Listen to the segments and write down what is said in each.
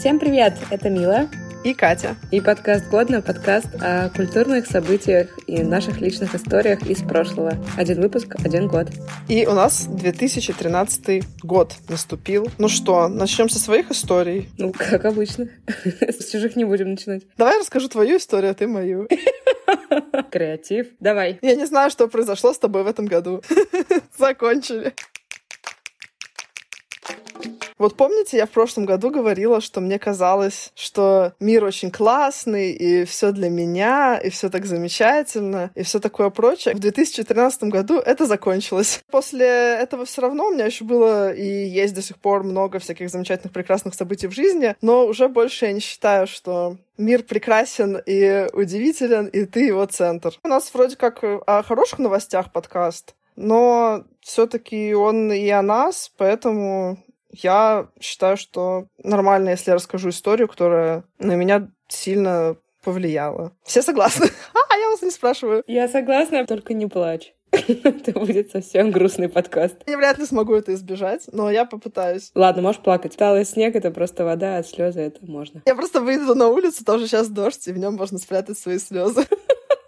Всем привет! Это Мила и Катя. И подкаст «Годно» — подкаст о культурных событиях и наших личных историях из прошлого. Один выпуск, один год. И у нас 2013 год наступил. Ну что, начнем со своих историй? Ну, как обычно. С чужих не будем начинать. Давай я расскажу твою историю, а ты мою. Креатив. Давай. Я не знаю, что произошло с тобой в этом году. Закончили. Вот помните, я в прошлом году говорила, что мне казалось, что мир очень классный, и все для меня, и все так замечательно, и все такое прочее. В 2013 году это закончилось. После этого все равно у меня еще было и есть до сих пор много всяких замечательных, прекрасных событий в жизни, но уже больше я не считаю, что мир прекрасен и удивителен, и ты его центр. У нас вроде как о хороших новостях подкаст, но все-таки он и о нас, поэтому я считаю, что нормально, если я расскажу историю, которая на меня сильно повлияла. Все согласны? А, я вас не спрашиваю. Я согласна, только не плачь. Это будет совсем грустный подкаст. Я вряд ли смогу это избежать, но я попытаюсь. Ладно, можешь плакать. Талый снег — это просто вода, а слезы — это можно. Я просто выйду на улицу, тоже сейчас дождь, и в нем можно спрятать свои слезы.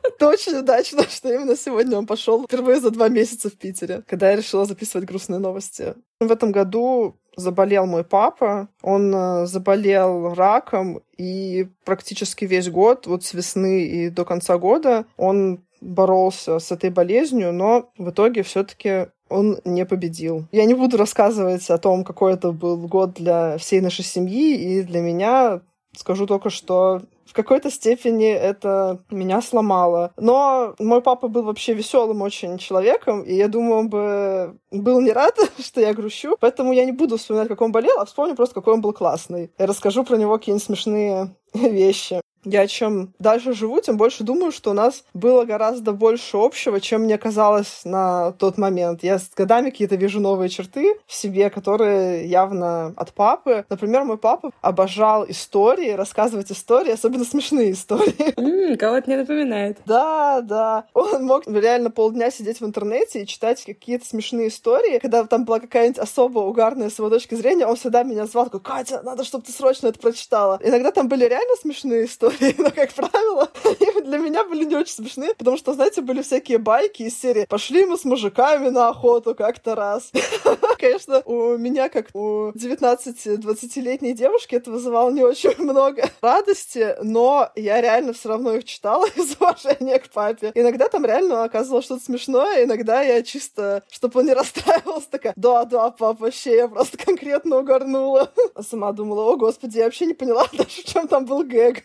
Это очень удачно, что именно сегодня он пошел впервые за два месяца в Питере, когда я решила записывать грустные новости. В этом году заболел мой папа. Он э, заболел раком, и практически весь год, вот с весны и до конца года, он боролся с этой болезнью, но в итоге все-таки он не победил. Я не буду рассказывать о том, какой это был год для всей нашей семьи и для меня. Скажу только, что в какой-то степени это меня сломало. Но мой папа был вообще веселым очень человеком, и я думаю, он бы был не рад, что я грущу. Поэтому я не буду вспоминать, как он болел, а вспомню просто, какой он был классный. Я расскажу про него какие-нибудь смешные вещи. Я чем дальше живу, тем больше думаю, что у нас было гораздо больше общего, чем мне казалось на тот момент. Я с годами какие-то вижу новые черты в себе, которые явно от папы. Например, мой папа обожал истории, рассказывать истории, особенно смешные истории. Mm, кого-то не напоминает. Да, да. Он мог реально полдня сидеть в интернете и читать какие-то смешные истории. Когда там была какая-нибудь особо угарная с его точки зрения, он всегда меня звал, такой, Катя, надо, чтобы ты срочно это прочитала. Иногда там были реально смешные истории, истории, но, как правило, они для меня были не очень смешные, потому что, знаете, были всякие байки из серии «Пошли мы с мужиками на охоту как-то раз». Конечно, у меня, как у 19-20-летней девушки, это вызывало не очень много радости, но я реально все равно их читала из уважения к папе. Иногда там реально оказывалось что-то смешное, иногда я чисто, чтобы он не расстраивался, такая, да-да, папа, вообще, я просто конкретно угорнула. Сама думала, о, господи, я вообще не поняла даже, в чем там был гэг.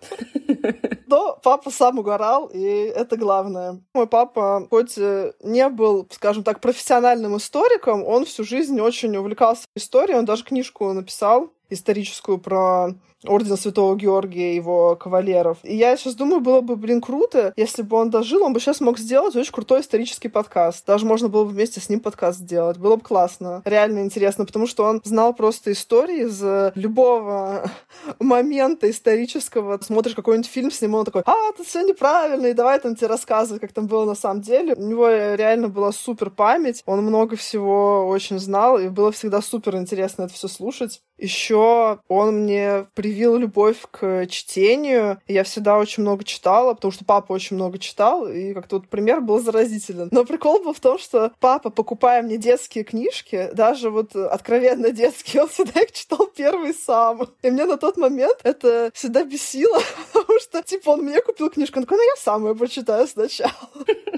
Но папа сам угорал, и это главное. Мой папа, хоть не был, скажем так, профессиональным историком, он всю жизнь очень увлекался историей, он даже книжку написал историческую про Орден Святого Георгия, его кавалеров. И я сейчас думаю, было бы, блин, круто, если бы он дожил, он бы сейчас мог сделать очень крутой исторический подкаст. Даже можно было бы вместе с ним подкаст сделать. Было бы классно. Реально интересно, потому что он знал просто истории из любого момента исторического. Смотришь какой-нибудь фильм с ним, он такой, а, это все неправильно, и давай там тебе рассказывать, как там было на самом деле. У него реально была супер память, он много всего очень знал, и было всегда супер интересно это все слушать. Еще он мне привил любовь к чтению. Я всегда очень много читала, потому что папа очень много читал, и как-то вот пример был заразителен. Но прикол был в том, что папа, покупая мне детские книжки, даже вот откровенно детские, он всегда их читал первый сам. И мне на тот момент это всегда бесило, потому что, типа, он мне купил книжку, он такой, ну я сам ее прочитаю сначала.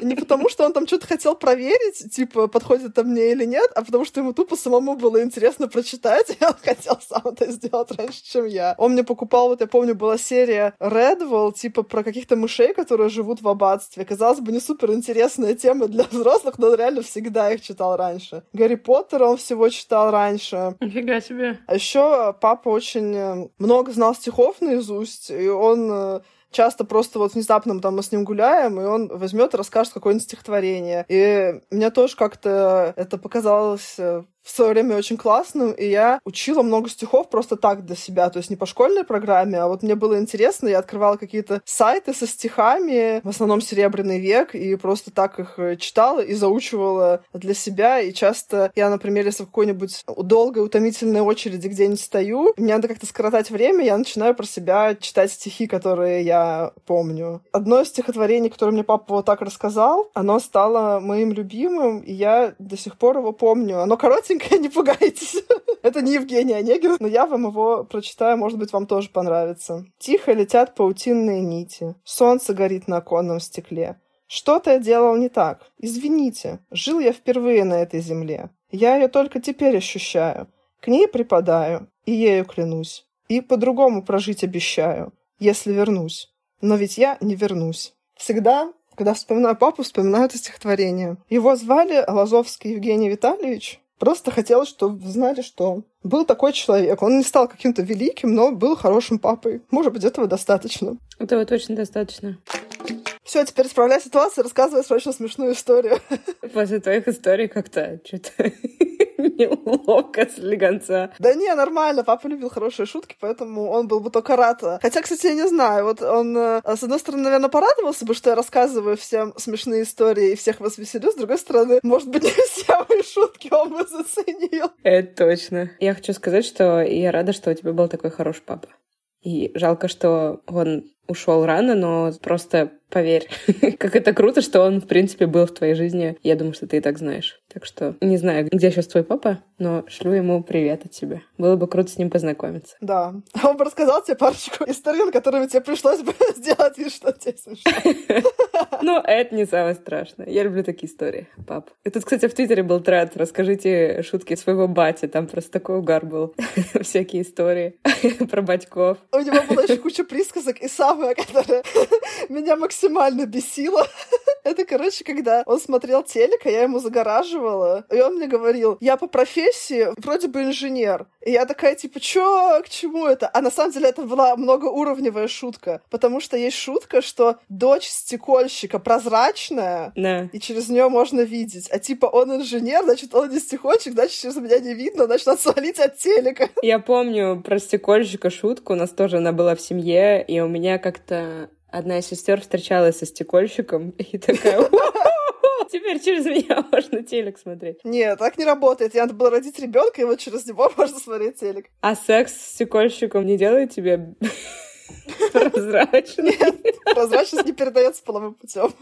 Не потому, что он там что-то хотел проверить, типа, подходит это мне или нет, а потому что ему тупо самому было интересно прочитать, и он хотел хотел сам это сделать раньше, чем я. Он мне покупал, вот я помню, была серия Redwall, типа про каких-то мышей, которые живут в аббатстве. Казалось бы, не супер интересная тема для взрослых, но он реально всегда их читал раньше. Гарри Поттера он всего читал раньше. Нифига себе. А еще папа очень э, много знал стихов наизусть, и он э, часто просто вот внезапно там мы с ним гуляем, и он возьмет и расскажет какое-нибудь стихотворение. И мне тоже как-то это показалось э, в свое время очень классным, и я учила много стихов просто так для себя, то есть не по школьной программе, а вот мне было интересно, я открывала какие-то сайты со стихами, в основном «Серебряный век», и просто так их э, читала и заучивала для себя, и часто я, например, если в какой-нибудь долгой, утомительной очереди где-нибудь стою, мне надо как-то скоротать время, я начинаю про себя читать стихи, которые я помню. Одно из стихотворений, которое мне папа вот так рассказал, оно стало моим любимым, и я до сих пор его помню. Оно коротенькое, не пугайтесь. Это не Евгений Онегин, но я вам его прочитаю, может быть, вам тоже понравится. Тихо летят паутинные нити, солнце горит на оконном стекле. Что-то я делал не так. Извините, жил я впервые на этой земле. Я ее только теперь ощущаю. К ней припадаю, и ею клянусь. И по-другому прожить обещаю, если вернусь. Но ведь я не вернусь. Всегда, когда вспоминаю папу, вспоминаю это стихотворение. Его звали Лазовский Евгений Витальевич. Просто хотелось, чтобы вы знали, что был такой человек. Он не стал каким-то великим, но был хорошим папой. Может быть, этого достаточно. Этого точно достаточно. Все, теперь исправляй ситуацию, рассказывай срочно смешную историю. После твоих историй как-то что-то неловко слегонца. Да не, нормально. Папа любил хорошие шутки, поэтому он был бы только рад. Хотя, кстати, я не знаю. Вот он, э, с одной стороны, наверное, порадовался бы, что я рассказываю всем смешные истории и всех вас веселю. С другой стороны, может быть, не все мои шутки он бы заценил. Это точно. Я хочу сказать, что я рада, что у тебя был такой хороший папа. И жалко, что он ушел рано, но просто поверь, как это круто, что он, в принципе, был в твоей жизни. Я думаю, что ты и так знаешь. Так что не знаю, где сейчас твой папа, но шлю ему привет от тебя. Было бы круто с ним познакомиться. Да. Он бы рассказал тебе парочку историй, на которыми тебе пришлось бы сделать вид, что тебе смешно. Ну, это не самое страшное. Я люблю такие истории, пап. И тут, кстати, в Твиттере был тред. Расскажите шутки своего бати. Там просто такой угар был. Всякие истории про батьков. У него была еще куча присказок, и самое, которое меня максимально бесило, это, короче, когда он смотрел телек, а я ему загораживала, и он мне говорил, я по профессии вроде бы инженер. И я такая, типа, чё, к чему это? А на самом деле это была многоуровневая шутка, потому что есть шутка, что дочь стекольщика прозрачная, да. и через нее можно видеть. А типа он инженер, значит, он не стекольщик, значит, через меня не видно, значит, надо свалить от телека. Я помню про стекольщика шутку, у нас тоже она была в семье, и у меня как-то одна из сестер встречалась со стекольщиком и такая... Теперь через меня можно телек смотреть. Нет, так не работает. Я надо было родить ребенка, и вот через него можно смотреть телек. А секс с стекольщиком не делает тебе прозрачным? Нет, прозрачность не передается половым путем.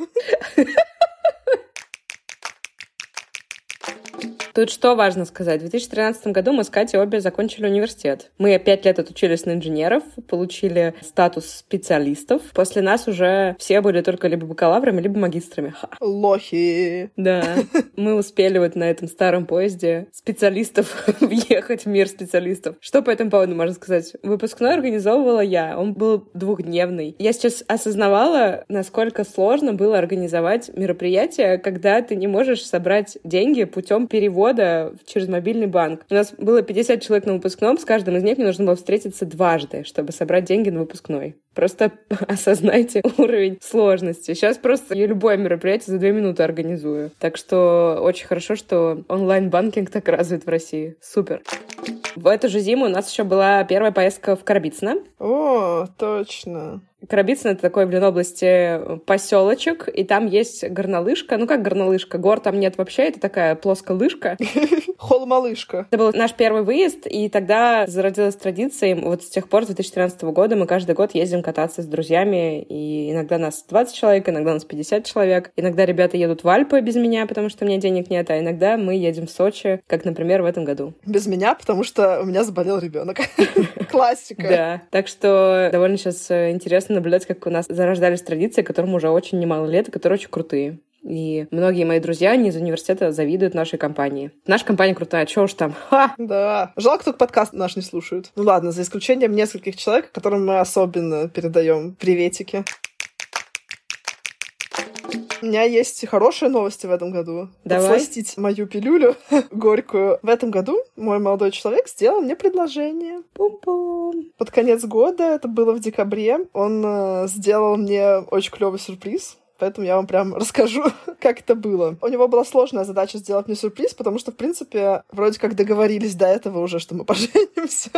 Тут что важно сказать? В 2013 году мы с Катей обе закончили университет. Мы пять лет отучились на инженеров, получили статус специалистов. После нас уже все были только либо бакалаврами, либо магистрами. Ха. Лохи. Да. Мы успели вот на этом старом поезде специалистов въехать в мир специалистов. Что по этому поводу можно сказать? Выпускной организовывала я. Он был двухдневный. Я сейчас осознавала, насколько сложно было организовать мероприятие, когда ты не можешь собрать деньги путем перевода перевода через мобильный банк. У нас было 50 человек на выпускном, с каждым из них мне нужно было встретиться дважды, чтобы собрать деньги на выпускной. Просто осознайте уровень сложности. Сейчас просто я любое мероприятие за две минуты организую. Так что очень хорошо, что онлайн-банкинг так развит в России. Супер. В эту же зиму у нас еще была первая поездка в Карабицыно. О, точно. Карабицын — это такой в Ленобласти поселочек, и там есть горнолыжка. Ну, как горнолыжка? Гор там нет вообще, это такая плоская лыжка. Холмолыжка. Это был наш первый выезд, и тогда зародилась традиция. Вот с тех пор, с 2013 года, мы каждый год ездим кататься с друзьями, и иногда нас 20 человек, иногда нас 50 человек. Иногда ребята едут в Альпы без меня, потому что у меня денег нет, а иногда мы едем в Сочи, как, например, в этом году. Без меня, потому что у меня заболел ребенок. Классика. Да. Так что довольно сейчас интересно наблюдать, как у нас зарождались традиции, которым уже очень немало лет, и которые очень крутые. И многие мои друзья не из университета завидуют нашей компании. Наша компания крутая, чё уж там. Ха! Да. Жалко, только подкаст наш не слушают. Ну ладно, за исключением нескольких человек, которым мы особенно передаем приветики. У меня есть хорошие новости в этом году. Давай. Подсластить мою пилюлю горькую. В этом году мой молодой человек сделал мне предложение. Пум-пум. Под конец года, это было в декабре, он э, сделал мне очень клевый сюрприз. Поэтому я вам прям расскажу, как это было. У него была сложная задача сделать мне сюрприз, потому что, в принципе, вроде как договорились до этого уже, что мы поженимся.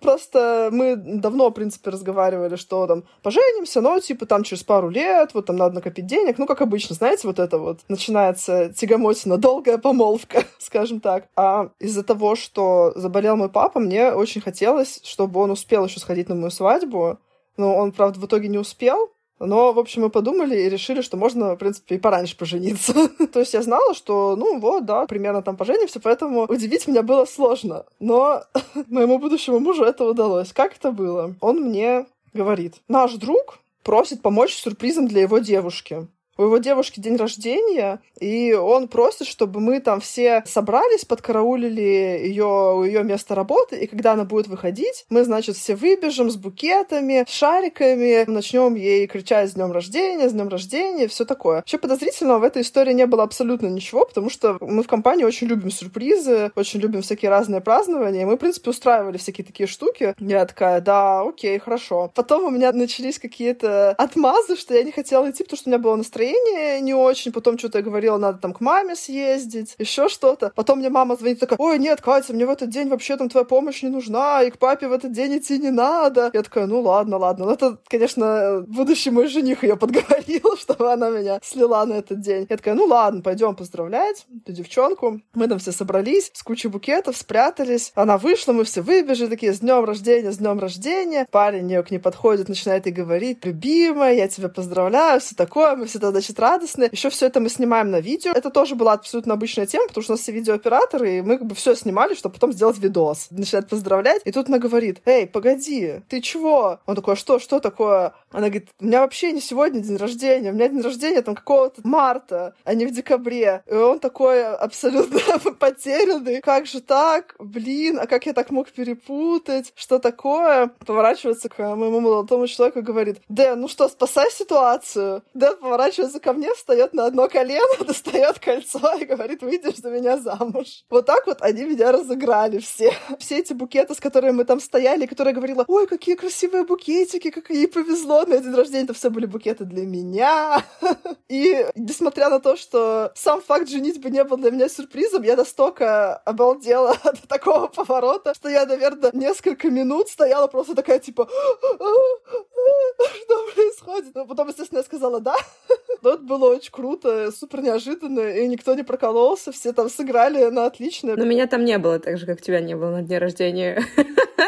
Просто мы давно, в принципе, разговаривали, что там поженимся, но типа там через пару лет, вот там надо накопить денег. Ну, как обычно, знаете, вот это вот начинается тягомотина, долгая помолвка, скажем так. А из-за того, что заболел мой папа, мне очень хотелось, чтобы он успел еще сходить на мою свадьбу. Но он, правда, в итоге не успел, но, в общем, мы подумали и решили, что можно, в принципе, и пораньше пожениться. То есть я знала, что, ну вот, да, примерно там поженимся, поэтому удивить меня было сложно. Но моему будущему мужу это удалось. Как это было? Он мне говорит, наш друг просит помочь сюрпризом для его девушки. У его девушки день рождения, и он просит, чтобы мы там все собрались, подкараулили ее ее места работы, и когда она будет выходить, мы, значит, все выбежим с букетами, с шариками, начнем ей кричать с днем рождения, с днем рождения, все такое. Вообще подозрительного в этой истории не было абсолютно ничего, потому что мы в компании очень любим сюрпризы, очень любим всякие разные празднования, и мы, в принципе, устраивали всякие такие штуки. Я такая, да, окей, хорошо. Потом у меня начались какие-то отмазы, что я не хотела идти, потому что у меня было настроение настроение не очень, потом что-то я говорила, надо там к маме съездить, еще что-то. Потом мне мама звонит такая, ой, нет, Катя, мне в этот день вообще там твоя помощь не нужна, и к папе в этот день идти не надо. Я такая, ну ладно, ладно. Ну это, конечно, будущий мой жених ее подговорил, чтобы она меня слила на этот день. Я такая, ну ладно, пойдем поздравлять эту девчонку. Мы там все собрались с кучей букетов, спрятались. Она вышла, мы все выбежали, такие, с днем рождения, с днем рождения. Парень ее к ней подходит, начинает ей говорить, любимая, я тебя поздравляю, все такое. Мы все тогда значит, радостные. Еще все это мы снимаем на видео. Это тоже была абсолютно обычная тема, потому что у нас все видеооператоры, и мы как бы все снимали, чтобы потом сделать видос. Начинает поздравлять, и тут она говорит, эй, погоди, ты чего? Он такой, «А что, что такое? Она говорит, у меня вообще не сегодня день рождения, у меня день рождения там какого-то марта, а не в декабре. И он такой абсолютно потерянный. Как же так? Блин, а как я так мог перепутать? Что такое? Поворачивается к моему молодому человеку и говорит, Дэн, ну что, спасай ситуацию. Дэн поворачивается ко мне, встает на одно колено, достает кольцо и говорит, выйдешь за меня замуж. Вот так вот они меня разыграли все. Все эти букеты, с которыми мы там стояли, которая говорила, ой, какие красивые букетики, как ей повезло, на день рождения это все были букеты для меня. И несмотря на то, что сам факт женитьбы не был для меня сюрпризом, я настолько обалдела от такого поворота, что я, наверное, несколько минут стояла просто такая, типа, что происходит? Но потом, естественно, я сказала «да». Но это было очень круто, супер неожиданно, и никто не прокололся, все там сыграли на отлично. Но меня там не было так же, как тебя не было на дне рождения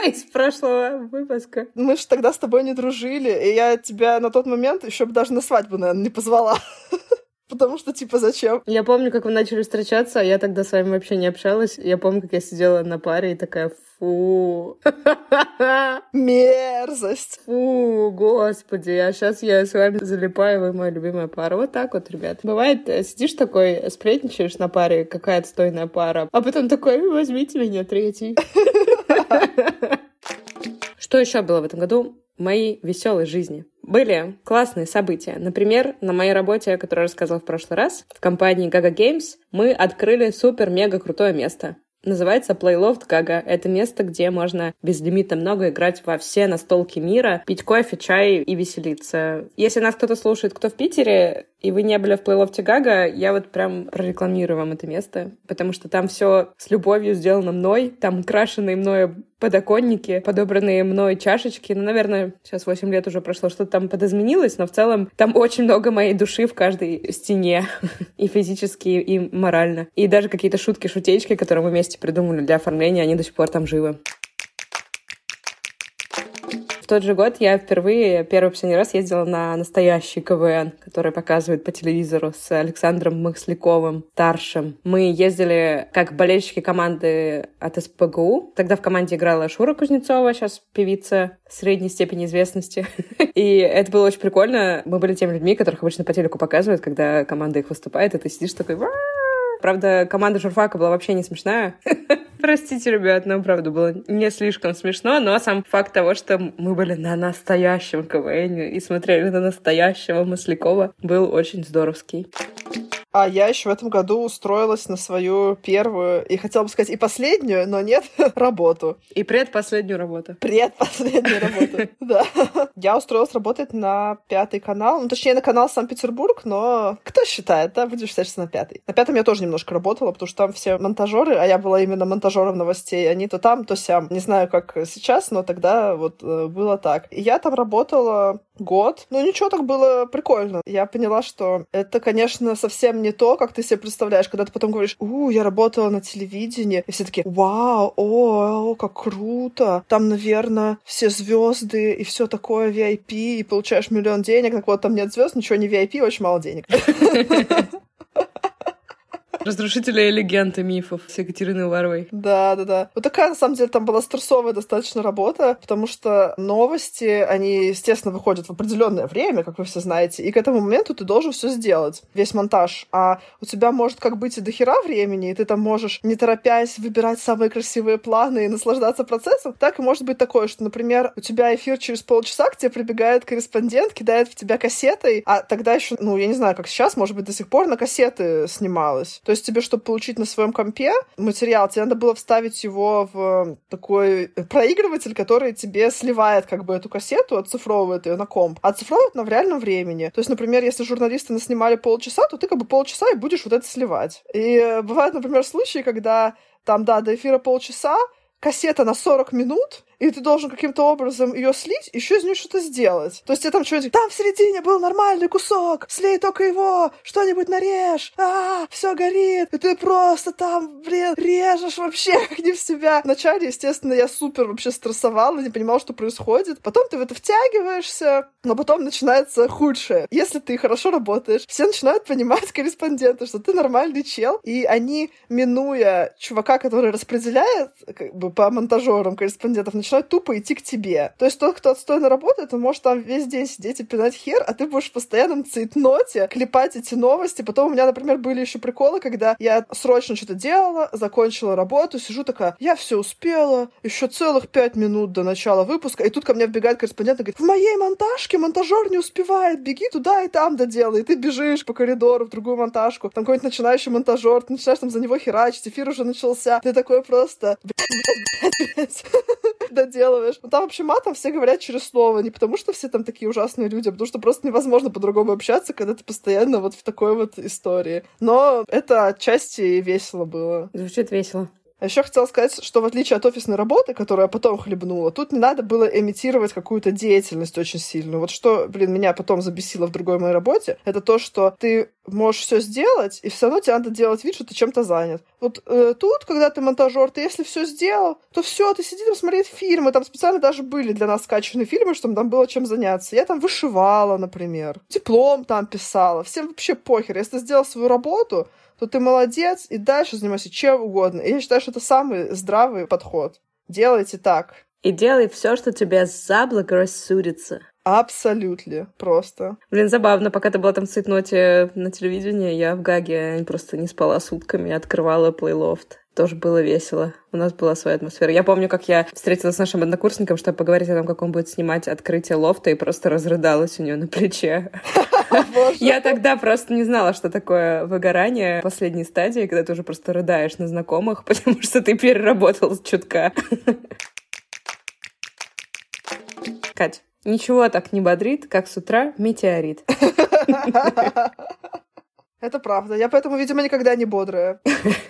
из прошлого выпуска. Мы же тогда с тобой не дружили, и я тебя на тот момент еще бы даже на свадьбу, наверное, не позвала. Потому что, типа, зачем? Я помню, как вы начали встречаться, а я тогда с вами вообще не общалась. Я помню, как я сидела на паре и такая, фу. Мерзость. Фу, господи, а сейчас я с вами залипаю, вы моя любимая пара. Вот так вот, ребят. Бывает, э, сидишь такой, сплетничаешь на паре, какая отстойная пара, а потом такой, возьмите меня третий. Что еще было в этом году? Моей веселой жизни. Были классные события. Например, на моей работе, о которой я рассказывала в прошлый раз, в компании Gaga Games, мы открыли супер-мега крутое место. Называется Playloft Gaga. Это место, где можно безлимитно много играть во все настолки мира, пить кофе, чай и веселиться. Если нас кто-то слушает, кто в Питере, и вы не были в Плейлофте Гага, я вот прям прорекламирую вам это место, потому что там все с любовью сделано мной, там украшенные мною подоконники, подобранные мной чашечки. Ну, наверное, сейчас 8 лет уже прошло, что-то там подозменилось, но в целом там очень много моей души в каждой стене. и физически, и морально. И даже какие-то шутки-шутечки, которые мы вместе придумали для оформления, они до сих пор там живы. В тот же год я впервые, первый последний раз ездила на настоящий КВН, который показывает по телевизору с Александром Махсляковым, старшим. Мы ездили как болельщики команды от СПГУ. Тогда в команде играла Шура Кузнецова, сейчас певица средней степени известности. И это было очень прикольно. Мы были теми людьми, которых обычно по телеку показывают, когда команда их выступает, и ты сидишь такой... Правда, команда журфака была вообще не смешная. Простите, ребят, но правда было не слишком смешно, но сам факт того, что мы были на настоящем КВН и смотрели на настоящего Маслякова, был очень здоровский. А я еще в этом году устроилась на свою первую, и хотела бы сказать, и последнюю, но нет, работу. И предпоследнюю работу. Предпоследнюю работу, да. Я устроилась работать на пятый канал, ну, точнее, на канал Санкт-Петербург, но кто считает, да, будем считать, что на пятый. На пятом я тоже немножко работала, потому что там все монтажеры, а я была именно монтажером новостей, они то там, то сям. Не знаю, как сейчас, но тогда вот э, было так. И я там работала год. Ну, ничего, так было прикольно. Я поняла, что это, конечно, совсем не то, как ты себе представляешь, когда ты потом говоришь, у, я работала на телевидении, и все таки вау, о, о, как круто, там, наверное, все звезды и все такое VIP, и получаешь миллион денег, так вот, там нет звезд, ничего не VIP, очень мало денег. Разрушители легенд мифов с Екатериной Уваровой. Да, да, да. Вот такая, на самом деле, там была стрессовая достаточно работа, потому что новости, они, естественно, выходят в определенное время, как вы все знаете, и к этому моменту ты должен все сделать, весь монтаж. А у тебя может как быть и до хера времени, и ты там можешь, не торопясь, выбирать самые красивые планы и наслаждаться процессом. Так и может быть такое, что, например, у тебя эфир через полчаса, к тебе прибегает корреспондент, кидает в тебя кассетой, а тогда еще, ну, я не знаю, как сейчас, может быть, до сих пор на кассеты снималось. То есть тебе, чтобы получить на своем компе материал, тебе надо было вставить его в такой проигрыватель, который тебе сливает как бы эту кассету, оцифровывает ее на комп, а оцифровывает на в реальном времени. То есть, например, если журналисты наснимали полчаса, то ты как бы полчаса и будешь вот это сливать. И бывают, например, случаи, когда там, да, до эфира полчаса, кассета на 40 минут, и ты должен каким-то образом ее слить, еще из нее что-то сделать. То есть тебе там что-нибудь, там в середине был нормальный кусок, слей только его, что-нибудь нарежь, а, все горит, и ты просто там, блин, режешь вообще как не в себя. Вначале, естественно, я супер вообще стрессовала, не понимала, что происходит. Потом ты в это втягиваешься, но потом начинается худшее. Если ты хорошо работаешь, все начинают понимать корреспондента, что ты нормальный чел, и они, минуя чувака, который распределяет как бы, по монтажерам корреспондентов, начинают тупо идти к тебе. То есть тот, кто отстойно работает, он может там весь день сидеть и пинать хер, а ты будешь в постоянном цейтноте клепать эти новости. Потом у меня, например, были еще приколы, когда я срочно что-то делала, закончила работу, сижу такая, я все успела, еще целых пять минут до начала выпуска, и тут ко мне вбегает корреспондент и говорит, в моей монтажке монтажер не успевает, беги туда и там доделай. И ты бежишь по коридору в другую монтажку, там какой-нибудь начинающий монтажер, ты начинаешь там за него херачить, эфир уже начался. Ты такой просто, доделываешь. Ну, там вообще матом все говорят через слово, не потому что все там такие ужасные люди, а потому что просто невозможно по-другому общаться, когда ты постоянно вот в такой вот истории. Но это отчасти весело было. Звучит весело. А еще хотела сказать, что в отличие от офисной работы, которую я потом хлебнула, тут не надо было имитировать какую-то деятельность очень сильную. Вот что, блин, меня потом забесило в другой моей работе, это то, что ты можешь все сделать, и все равно тебе надо делать вид, что ты чем-то занят. Вот э, тут, когда ты монтажер, ты если все сделал, то все, ты сиди там смотреть фильмы, там специально даже были для нас скачанные фильмы, чтобы там было чем заняться. Я там вышивала, например, диплом там писала, всем вообще похер. Если ты сделал свою работу, то ты молодец, и дальше занимайся чем угодно. И я считаю, что это самый здравый подход. Делайте так. И делай все, что тебе заблагорассудится. Абсолютно. Просто. Блин, забавно. Пока ты была там в цветноте на телевидении, я в Гаге просто не спала сутками, открывала плейлофт. Тоже было весело. У нас была своя атмосфера. Я помню, как я встретилась с нашим однокурсником, чтобы поговорить о том, как он будет снимать открытие лофта, и просто разрыдалась у нее на плече. Я тогда просто не знала, что такое выгорание последней стадии, когда ты уже просто рыдаешь на знакомых, потому что ты переработал чутка. Кать, ничего так не бодрит, как с утра метеорит. Это правда. Я поэтому, видимо, никогда не бодрая.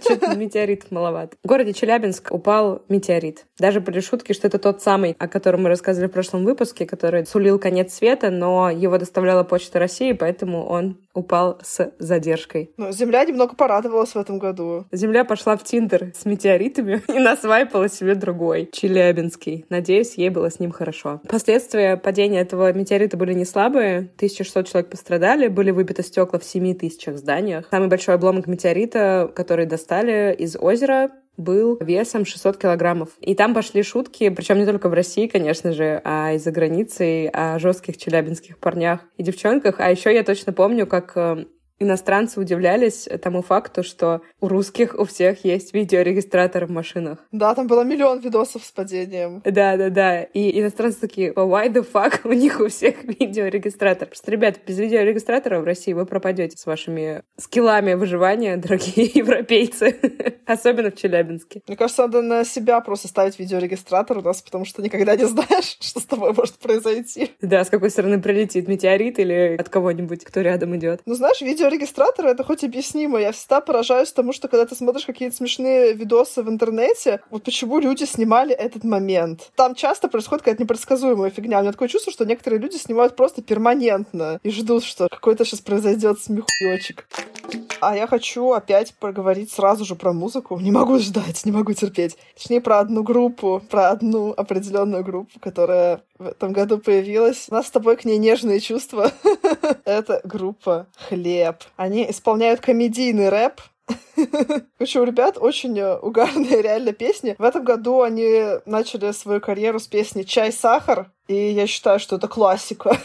Что-то метеоритов маловато. В городе Челябинск упал метеорит. Даже были шутки, что это тот самый, о котором мы рассказывали в прошлом выпуске, который сулил конец света, но его доставляла Почта России, поэтому он упал с задержкой. Но Земля немного порадовалась в этом году. Земля пошла в Тиндер с метеоритами и насвайпала себе другой, Челябинский. Надеюсь, ей было с ним хорошо. Последствия падения этого метеорита были не слабые. 1600 человек пострадали, были выбиты стекла в 7 тысячах зданиях. Самый большой обломок метеорита, который достали из озера, был весом 600 килограммов. И там пошли шутки, причем не только в России, конечно же, а и за границей, о жестких челябинских парнях и девчонках. А еще я точно помню, как э, иностранцы удивлялись тому факту, что у русских у всех есть видеорегистратор в машинах. Да, там было миллион видосов с падением. Да-да-да. И иностранцы такие, why the fuck у них у всех видеорегистратор? Просто, ребят, без видеорегистратора в России вы пропадете с вашими скиллами выживания, дорогие европейцы. Особенно в Челябинске. Мне кажется, надо на себя просто ставить видеорегистратор у нас, потому что никогда не знаешь, что с тобой может произойти. Да, с какой стороны прилетит метеорит или от кого-нибудь, кто рядом идет. Ну, знаешь, видеорегистратор — это хоть объяснимо. Я всегда поражаюсь тому, что когда ты смотришь какие-то смешные видосы в интернете, вот почему люди снимали этот момент. Там часто происходит какая-то непредсказуемая фигня. У меня такое чувство, что некоторые люди снимают просто перманентно и ждут, что какой-то сейчас произойдет смехуёчек. А я хочу опять поговорить сразу же про музыку. Не могу ждать, не могу терпеть. Точнее, про одну группу, про одну определенную группу, которая в этом году появилась. У нас с тобой к ней нежные чувства. Это группа «Хлеб». Они исполняют комедийный рэп, Короче, у ребят очень э, угарные реально песни. В этом году они начали свою карьеру с песни «Чай, сахар», и я считаю, что это классика.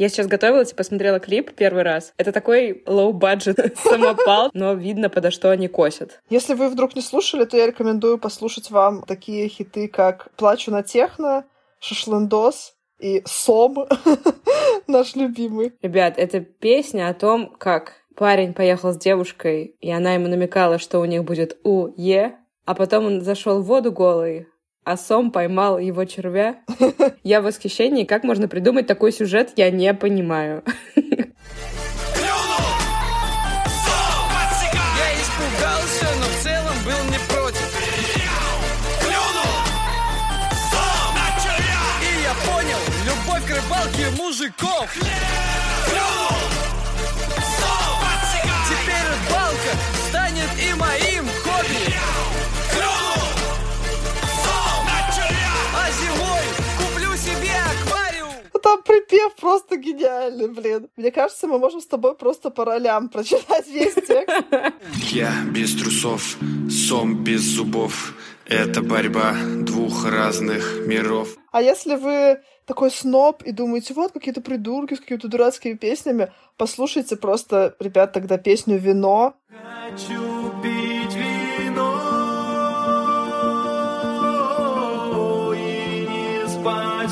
Я сейчас готовилась и посмотрела клип первый раз. Это такой low-budget самопал, но видно, подо что они косят. Если вы вдруг не слушали, то я рекомендую послушать вам такие хиты, как «Плачу на техно», «Шашлындос», и Сом, наш любимый. Ребят, это песня о том, как парень поехал с девушкой, и она ему намекала, что у них будет У-Е, а потом он зашел в воду голый, а Сом поймал его червя. Я в восхищении. Как можно придумать такой сюжет, я не понимаю. рыбалки мужиков. Просто гениальный, блин. Мне кажется, мы можем с тобой просто по ролям прочитать весь текст. Я без трусов, сом без зубов. Это борьба двух разных миров. А если вы такой сноб и думаете, вот какие-то придурки с какими-то дурацкими песнями, послушайте просто, ребят, тогда песню «Вино». Хочу пить вино и не спать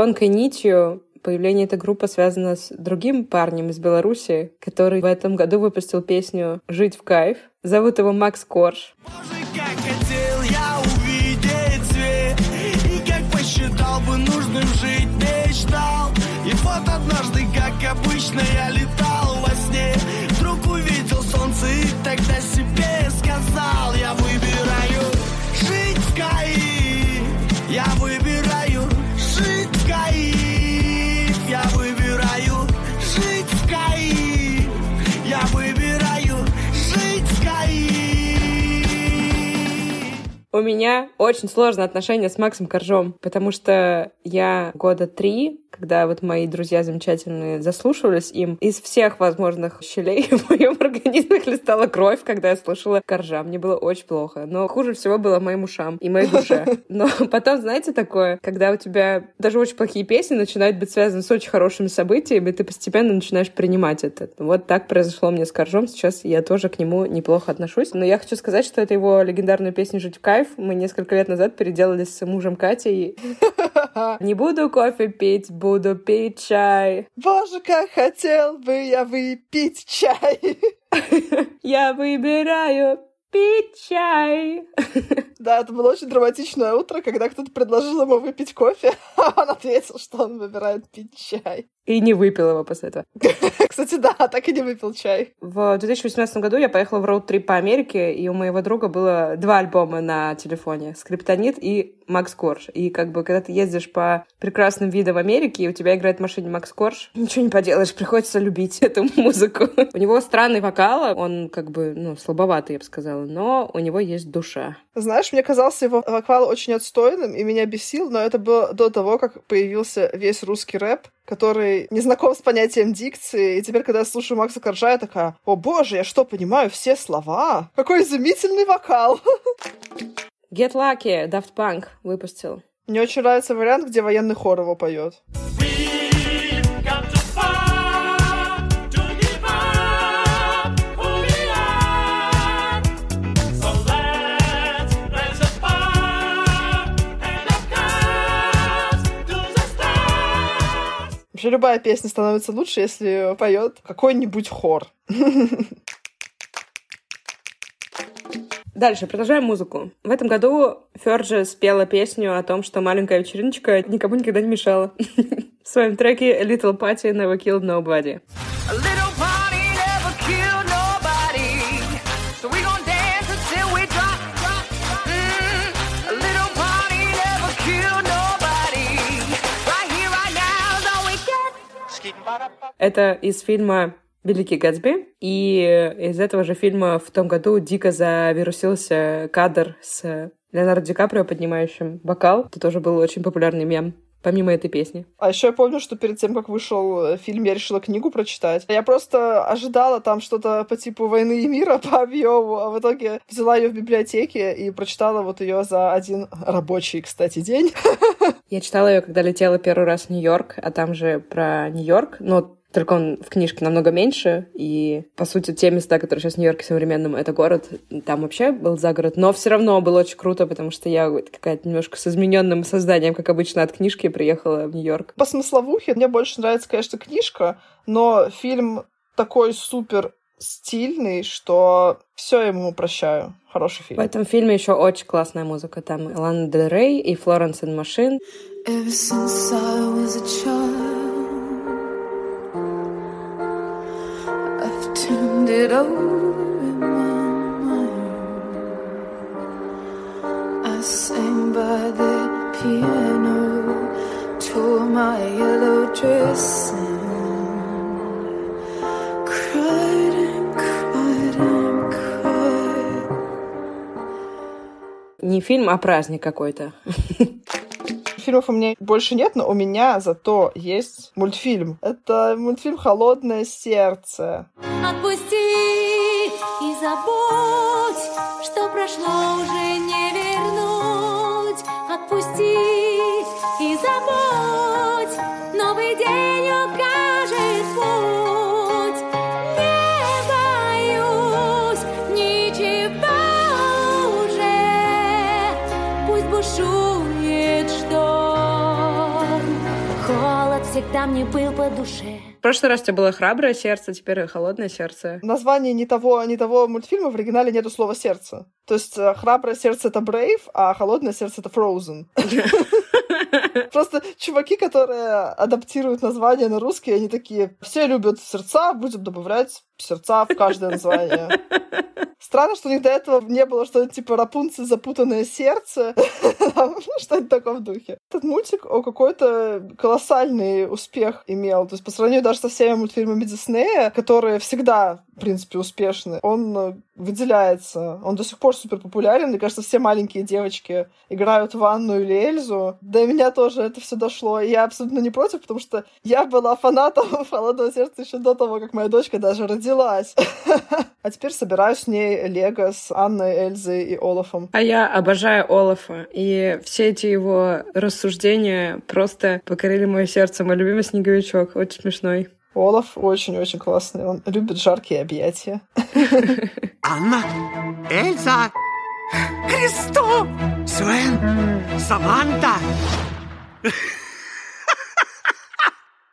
Тонкой нитью появление этой группы связано с другим парнем из Беларуси, который в этом году выпустил песню «Жить в кайф». Зовут его Макс Корж. Боже, как хотел я увидеть свет И как посчитал бы нужным жить, мечтал И вот однажды, как обычно, я У меня очень сложные отношения с Максом Коржом, потому что я года три, когда вот мои друзья замечательные заслушивались им, из всех возможных щелей в моем организме хлестала кровь, когда я слушала Коржа. Мне было очень плохо. Но хуже всего было моим ушам и моей душе. Но потом, знаете, такое, когда у тебя даже очень плохие песни начинают быть связаны с очень хорошими событиями, ты постепенно начинаешь принимать это. Вот так произошло мне с Коржом. Сейчас я тоже к нему неплохо отношусь. Но я хочу сказать, что это его легендарную песню «Жить в кайф» мы несколько лет назад переделали с мужем Катей. Не буду кофе пить, буду пить чай. Боже, как хотел бы я выпить чай. Я выбираю пить чай. Да, это было очень драматичное утро, когда кто-то предложил ему выпить кофе, а он ответил, что он выбирает пить чай. И не выпил его после этого. Кстати, да, так и не выпил чай. В 2018 году я поехала в роуд-трип по Америке, и у моего друга было два альбома на телефоне. «Скриптонит» и Макс Корж. И как бы, когда ты ездишь по прекрасным видам Америки, и у тебя играет в машине Макс Корж, ничего не поделаешь, приходится любить эту музыку. У него странный вокал, он как бы, ну, слабоватый, я бы сказала, но у него есть душа. Знаешь, мне казался его вокал очень отстойным, и меня бесил, но это было до того, как появился весь русский рэп, который не знаком с понятием дикции. И теперь, когда я слушаю Макса Коржа, я такая, о боже, я что, понимаю все слова? Какой изумительный вокал! Get Lucky, Daft Punk выпустил. Мне очень нравится вариант, где военный хор его поет. Вообще любая песня становится лучше, если поет какой-нибудь хор. Дальше, продолжаем музыку. В этом году Ферджи спела песню о том, что маленькая вечериночка никому никогда не мешала. В своем треке Little Party Never Killed Nobody. Это из фильма «Великий Гэтсби». И из этого же фильма в том году дико завирусился кадр с Леонардо Ди Каприо, поднимающим бокал. Это тоже был очень популярный мем помимо этой песни. А еще я помню, что перед тем, как вышел фильм, я решила книгу прочитать. Я просто ожидала там что-то по типу «Войны и мира» по объему, а в итоге взяла ее в библиотеке и прочитала вот ее за один рабочий, кстати, день. Я читала ее, когда летела первый раз в Нью-Йорк, а там же про Нью-Йорк, но только он в книжке намного меньше, и, по сути, те места, которые сейчас в Нью-Йорке современном, это город, там вообще был загород, но все равно было очень круто, потому что я какая-то немножко с измененным созданием, как обычно, от книжки приехала в Нью-Йорк. По смысловухе мне больше нравится, конечно, книжка, но фильм такой супер стильный, что все ему прощаю. Хороший фильм. В этом фильме еще очень классная музыка. Там Лана Дель Рей и Флоренс Машин. Ever since I was a child it over in my mind. I sang by the piano, tore my yellow dress and cried and cried and cried. Не фильм, а праздник какой-то. Фильмов у меня больше нет, но у меня зато есть мультфильм. Это мультфильм «Холодное сердце». Отпусти прошло уже не вернуть. Отпусти и забудь, новый день укажет путь. Не боюсь ничего уже, пусть бушует шторм. Холод всегда мне был по душе. В прошлый раз у тебя было храброе сердце, теперь холодное сердце. Название не того, не того мультфильма в оригинале нету слова сердце. То есть э, храброе сердце это Brave, а холодное сердце это Frozen. Просто чуваки, которые адаптируют название на русский, они такие, все любят сердца, будем добавлять сердца в каждое название. Странно, что у них до этого не было что-то типа Рапунцель запутанное сердце. Что-нибудь такое в духе. Этот мультик о какой-то колоссальный успех имел. То есть по сравнению даже со всеми мультфильмами Диснея, которые всегда, в принципе, успешны, он э, выделяется. Он до сих пор супер популярен. Мне кажется, все маленькие девочки играют в Анну или Эльзу. До меня тоже это все дошло. И я абсолютно не против, потому что я была фанатом «Холодного сердца» еще до того, как моя дочка даже родилась. А теперь собираю с ней Лего с Анной, Эльзой и Олафом. А я обожаю Олафа. И все эти его рассуждения просто покорили мое сердце. Мой любимый снеговичок. Очень смешной. Олаф очень-очень классный. Он любит жаркие объятия. Анна, Эльза, Христо, Свен, Саманта.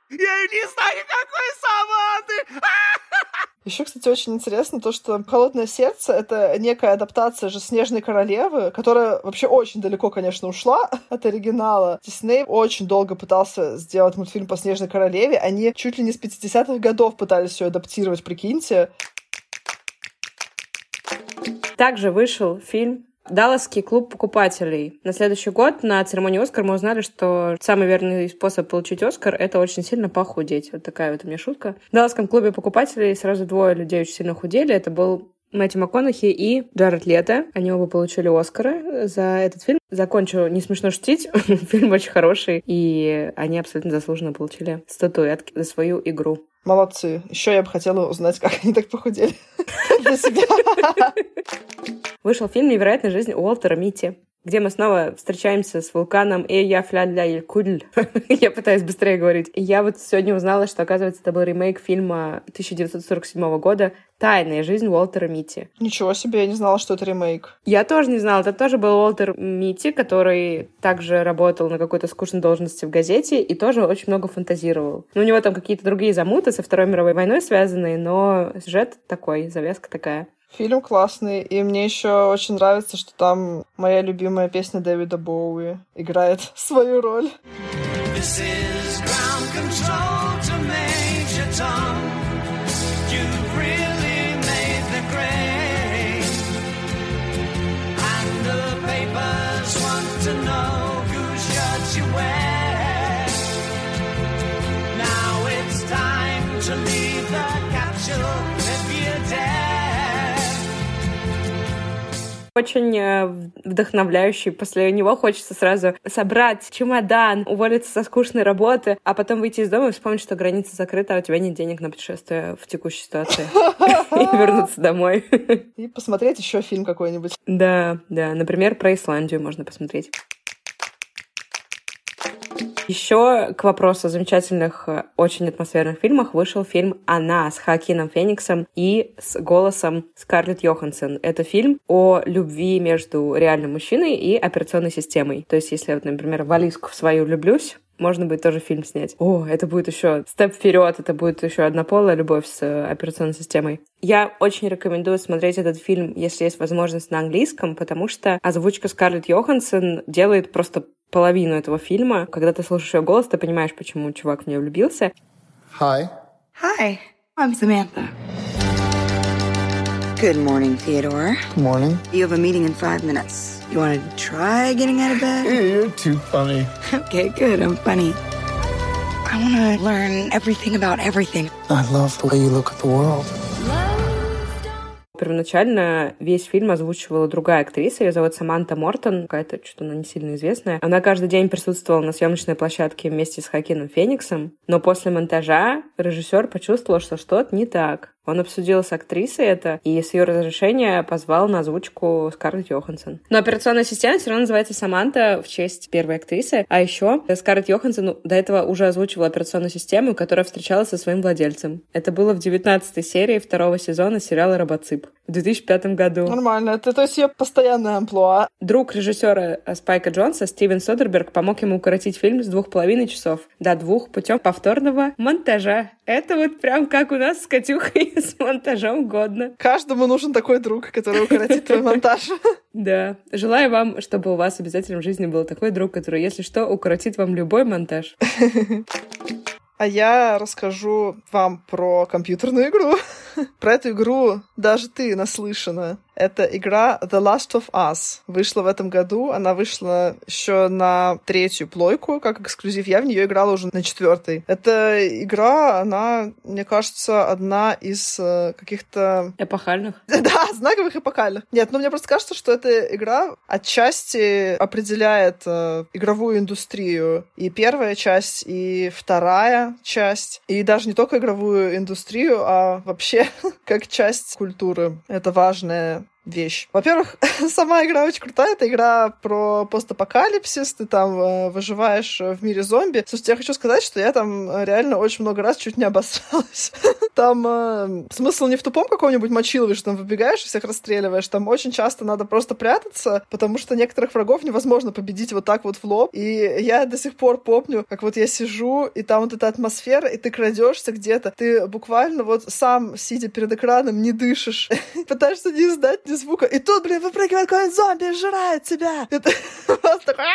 Я не знаю, какой Саманты. Еще, кстати, очень интересно то, что «Холодное сердце» — это некая адаптация же «Снежной королевы», которая вообще очень далеко, конечно, ушла от оригинала. Дисней очень долго пытался сделать мультфильм по «Снежной королеве». Они чуть ли не с 50-х годов пытались ее адаптировать, прикиньте. Также вышел фильм Далласский клуб покупателей. На следующий год на церемонии Оскар мы узнали, что самый верный способ получить Оскар — это очень сильно похудеть. Вот такая вот у меня шутка. В Далласском клубе покупателей сразу двое людей очень сильно худели. Это был Мэтью МакКонахи и Джаред Лето. Они оба получили Оскары за этот фильм. Закончу не смешно шутить. фильм очень хороший, и они абсолютно заслуженно получили статуэтки за свою игру. Молодцы. Еще я бы хотела узнать, как они так похудели для себя. Вышел фильм «Невероятная жизнь Уолтера Митти» где мы снова встречаемся с вулканом Эя Фля Кудль. Я пытаюсь быстрее говорить. Я вот сегодня узнала, что, оказывается, это был ремейк фильма 1947 года «Тайная жизнь Уолтера Митти». Ничего себе, я не знала, что это ремейк. Я тоже не знала. Это тоже был Уолтер Митти, который также работал на какой-то скучной должности в газете и тоже очень много фантазировал. Ну, у него там какие-то другие замуты со Второй мировой войной связанные, но сюжет такой, завязка такая. Фильм классный, и мне еще очень нравится, что там моя любимая песня Дэвида Боуи играет свою роль. This is ground control to Major Tom. Очень э, вдохновляющий. После него хочется сразу собрать чемодан, уволиться со скучной работы, а потом выйти из дома и вспомнить, что граница закрыта, а у тебя нет денег на путешествие в текущей ситуации. И вернуться домой. И посмотреть еще фильм какой-нибудь. Да, да. Например, про Исландию можно посмотреть. Еще к вопросу о замечательных, э, очень атмосферных фильмах вышел фильм «Она» с Хакином Фениксом и с голосом Скарлетт Йоханссон. Это фильм о любви между реальным мужчиной и операционной системой. То есть, если вот, например, в Алиску в свою влюблюсь, можно будет тоже фильм снять. О, это будет еще степ вперед, это будет еще однополая любовь с э, операционной системой. Я очень рекомендую смотреть этот фильм, если есть возможность на английском, потому что озвучка Скарлетт Йоханссон делает просто половину этого фильма. Когда ты слушаешь ее голос, ты понимаешь, почему чувак в нее влюбился. Hi. Hi, I'm Samantha. Good morning, Theodore. Good morning. You have a meeting in five minutes. You want to try getting out of bed? You're too funny. Okay, good. I'm funny. I want to learn everything about everything. I love the way you look at the world. Первоначально весь фильм озвучивала другая актриса, ее зовут Саманта Мортон, какая-то что-то она не сильно известная. Она каждый день присутствовала на съемочной площадке вместе с Хакином Фениксом, но после монтажа режиссер почувствовал, что что-то не так. Он обсудил с актрисой это и с ее разрешения позвал на озвучку Скарлетт Йоханссон. Но операционная система все равно называется Саманта в честь первой актрисы. А еще Скарлетт Йоханссон до этого уже озвучивала операционную систему, которая встречалась со своим владельцем. Это было в 19 серии второго сезона сериала «Робоцип» в 2005 году. Нормально. Это то есть ее постоянная амплуа. Друг режиссера Спайка Джонса Стивен Содерберг помог ему укоротить фильм с двух половиной часов до двух путем повторного монтажа. Это вот прям как у нас с Катюхой с монтажом годно. Каждому нужен такой друг, который укоротит твой монтаж. Да. Желаю вам, чтобы у вас обязательно в жизни был такой друг, который, если что, укоротит вам любой монтаж. А я расскажу вам про компьютерную игру. про эту игру даже ты наслышана. Это игра The Last of Us. Вышла в этом году. Она вышла еще на третью плойку, как эксклюзив. Я в нее играла уже на четвертой. Эта игра, она, мне кажется, одна из э, каких-то... Эпохальных? Да, знаковых эпохальных. Нет, ну мне просто кажется, что эта игра отчасти определяет э, игровую индустрию. И первая часть, и вторая часть. И даже не только игровую индустрию, а вообще как часть культуры. Это важная вещь. Во-первых, сама игра очень крутая. Это игра про постапокалипсис. Ты там э, выживаешь в мире зомби. Слушайте, я хочу сказать, что я там э, реально очень много раз чуть не обосралась. Там э, смысл не в тупом каком-нибудь мочилове, что там выбегаешь и всех расстреливаешь. Там очень часто надо просто прятаться, потому что некоторых врагов невозможно победить вот так вот в лоб. И я до сих пор помню, как вот я сижу, и там вот эта атмосфера, и ты крадешься где-то. Ты буквально вот сам, сидя перед экраном, не дышишь. Пытаешься не издать ни звука. И тут, блин, выпрыгивает какой-нибудь зомби и жирает тебя. Это просто такой...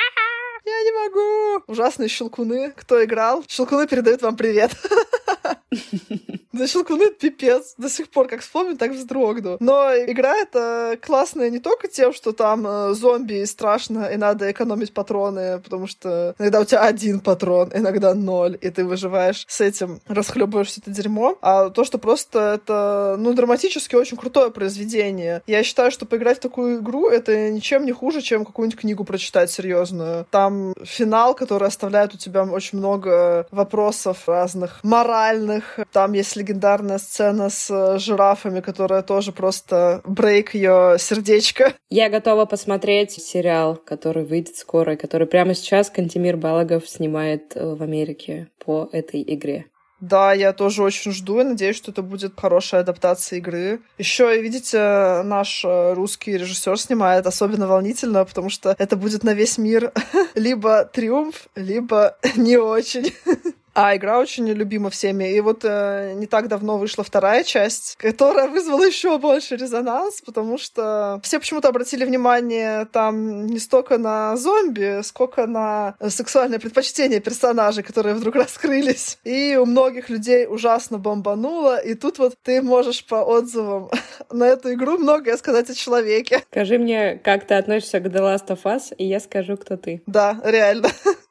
Я не могу! Ужасные щелкуны. Кто играл? Щелкуны передают вам привет. Да щелкуны пипец. До сих пор, как вспомню, так вздрогну. Но игра это классная не только тем, что там э, зомби и страшно, и надо экономить патроны, потому что иногда у тебя один патрон, иногда ноль, и ты выживаешь с этим, расхлебываешь все это дерьмо. А то, что просто это, ну, драматически очень крутое произведение. Я считаю, что поиграть в такую игру это ничем не хуже, чем какую-нибудь книгу прочитать серьезную. Там финал, который оставляет у тебя очень много вопросов разных моральных. Там, если легендарная сцена с э, жирафами, которая тоже просто брейк ее сердечко. Я готова посмотреть сериал, который выйдет скоро, который прямо сейчас Кантимир Балагов снимает э, в Америке по этой игре. Да, я тоже очень жду и надеюсь, что это будет хорошая адаптация игры. Еще, видите, наш э, русский режиссер снимает особенно волнительно, потому что это будет на весь мир либо триумф, либо не очень. А игра очень любима всеми. И вот э, не так давно вышла вторая часть, которая вызвала еще больше резонанс, потому что все почему-то обратили внимание там не столько на зомби, сколько на сексуальное предпочтение персонажей, которые вдруг раскрылись. И у многих людей ужасно бомбануло. И тут вот ты можешь по отзывам на эту игру многое сказать о человеке. Скажи мне, как ты относишься к The Last of Us, и я скажу, кто ты. Да, реально.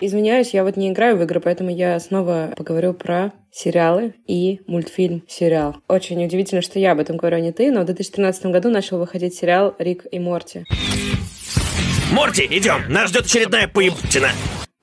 Извиняюсь, я вот не играю в игры, поэтому я снова поговорю про сериалы и мультфильм «Сериал». Очень удивительно, что я об этом говорю, а не ты, но в 2013 году начал выходить сериал «Рик и Морти». Морти, идем, нас ждет очередная поебтина